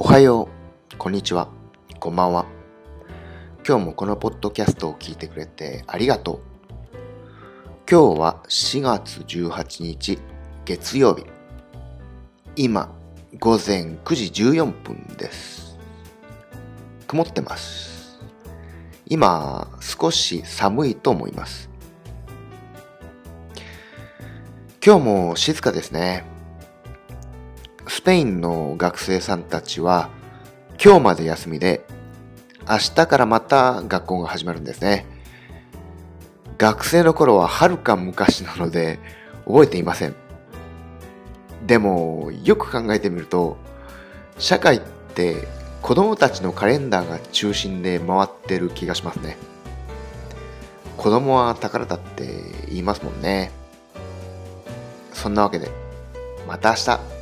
おはよう、こんにちは、こんばんは。今日もこのポッドキャストを聞いてくれてありがとう。今日は4月18日月曜日。今、午前9時14分です。曇ってます。今、少し寒いと思います。今日も静かですね。スペインの学生さんたちは今日まで休みで明日からまた学校が始まるんですね。学生の頃ははるか昔なので覚えていません。でもよく考えてみると社会って子供たちのカレンダーが中心で回ってる気がしますね。子供は宝だって言いますもんね。そんなわけでまた明日